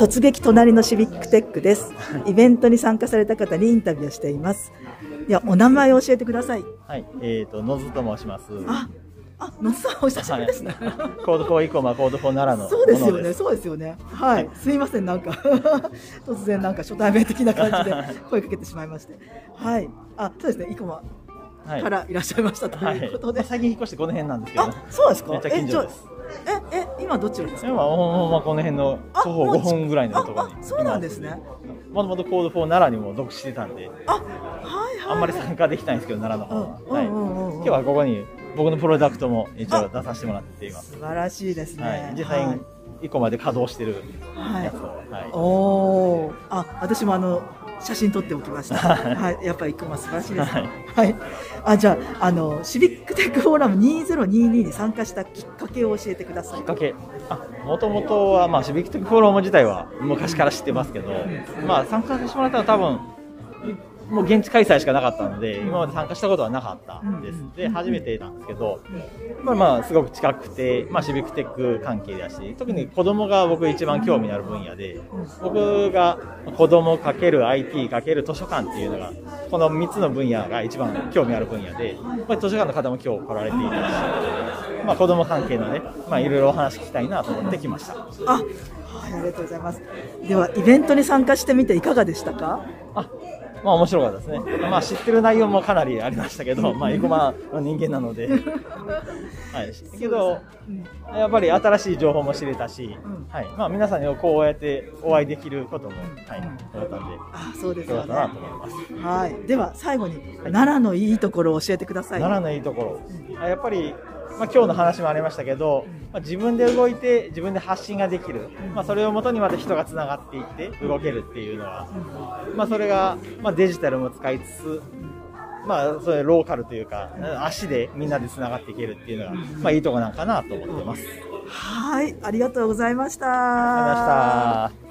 突撃隣のシビックテックです。イベントに参加された方にインタビューをしています。では、お名前を教えてください。はい、えっ、と、野津と申します。あ、あ、野津さん、お久しぶりですね。 Code for 生駒、Code for 奈良のそうですよね、そうですよね。はい、すいません、なんか 突然なんか初対面的な感じで声かけてしまいまして。はい、あ、そうですね、生駒はいからいらっしゃいましたとはいいうことで。まあ最近引っ越してこの辺なんですけど、あ、そうですか。めっちゃ近所です。え、じゃあえ、え、今どちらですか？今、まこの辺のあ徒歩もう5分ぐらいのところにああそうなんですねもともと Code for 奈良にも属してたんで、あ、はいはい。あんまり参加できないんですけど、奈良の方は。はいうんうんうんうん今日はここに僕のプロダクトも一応出させてもらっています。素晴らしいですね。はい、実際に1個まで稼働してるはいやつを。はいおおー、あ、私もあの写真撮っておきました。はい、やっぱり熊素晴らしいです。はいはい。あ、じゃあ、あのシビックテックフォーラム2022に参加したきっかけを教えてくださいきっ。かけもともとは、まあ、シビックテックフォーラム自体は昔から知ってますけど、まあ、参加させてもらったのは多分もう現地開催しかなかったので今まで参加したことはなかったんです、で初めてなんですけど、まあ、まあすごく近くて、まあ、シビックテック関係だし特に子供が僕一番興味のある分野で僕が子供かける IT かける図書館っていうのがこの3つの分野が一番興味ある分野で、まあ、図書館の方も今日来られていたし、まあ、子供関係のね、まあ、いろいろお話聞きたいなと思ってきました。あ、はい、ありがとうございます。では、イベントに参加してみていかがでしたか？あまあ面白かったですね。まあ知ってる内容もかなりありましたけど、まあエゴマの人間なので、はい。けど、やっぱり新しい情報も知れたし、はい。まあ皆さんにこうやってお会いできることも、はい、思ったんで、あ、そうですよね。よかったなと思います。はい。では、最後に、奈良のいいところを教えてください。奈良のいいところ、あやっぱり、まあ、今日の話もありましたけど、まあ、自分で動いて自分で発信ができる、まあ、それをもとにまた人がつながっていって動けるっていうのは、まあ、それが、まあ、デジタルも使いつつ、まあ、それローカルというか足でみんなでつながっていけるっていうのが、まあ、いいとこなんかなと思ってます。はい、ありがとうございました。ありがとうございました。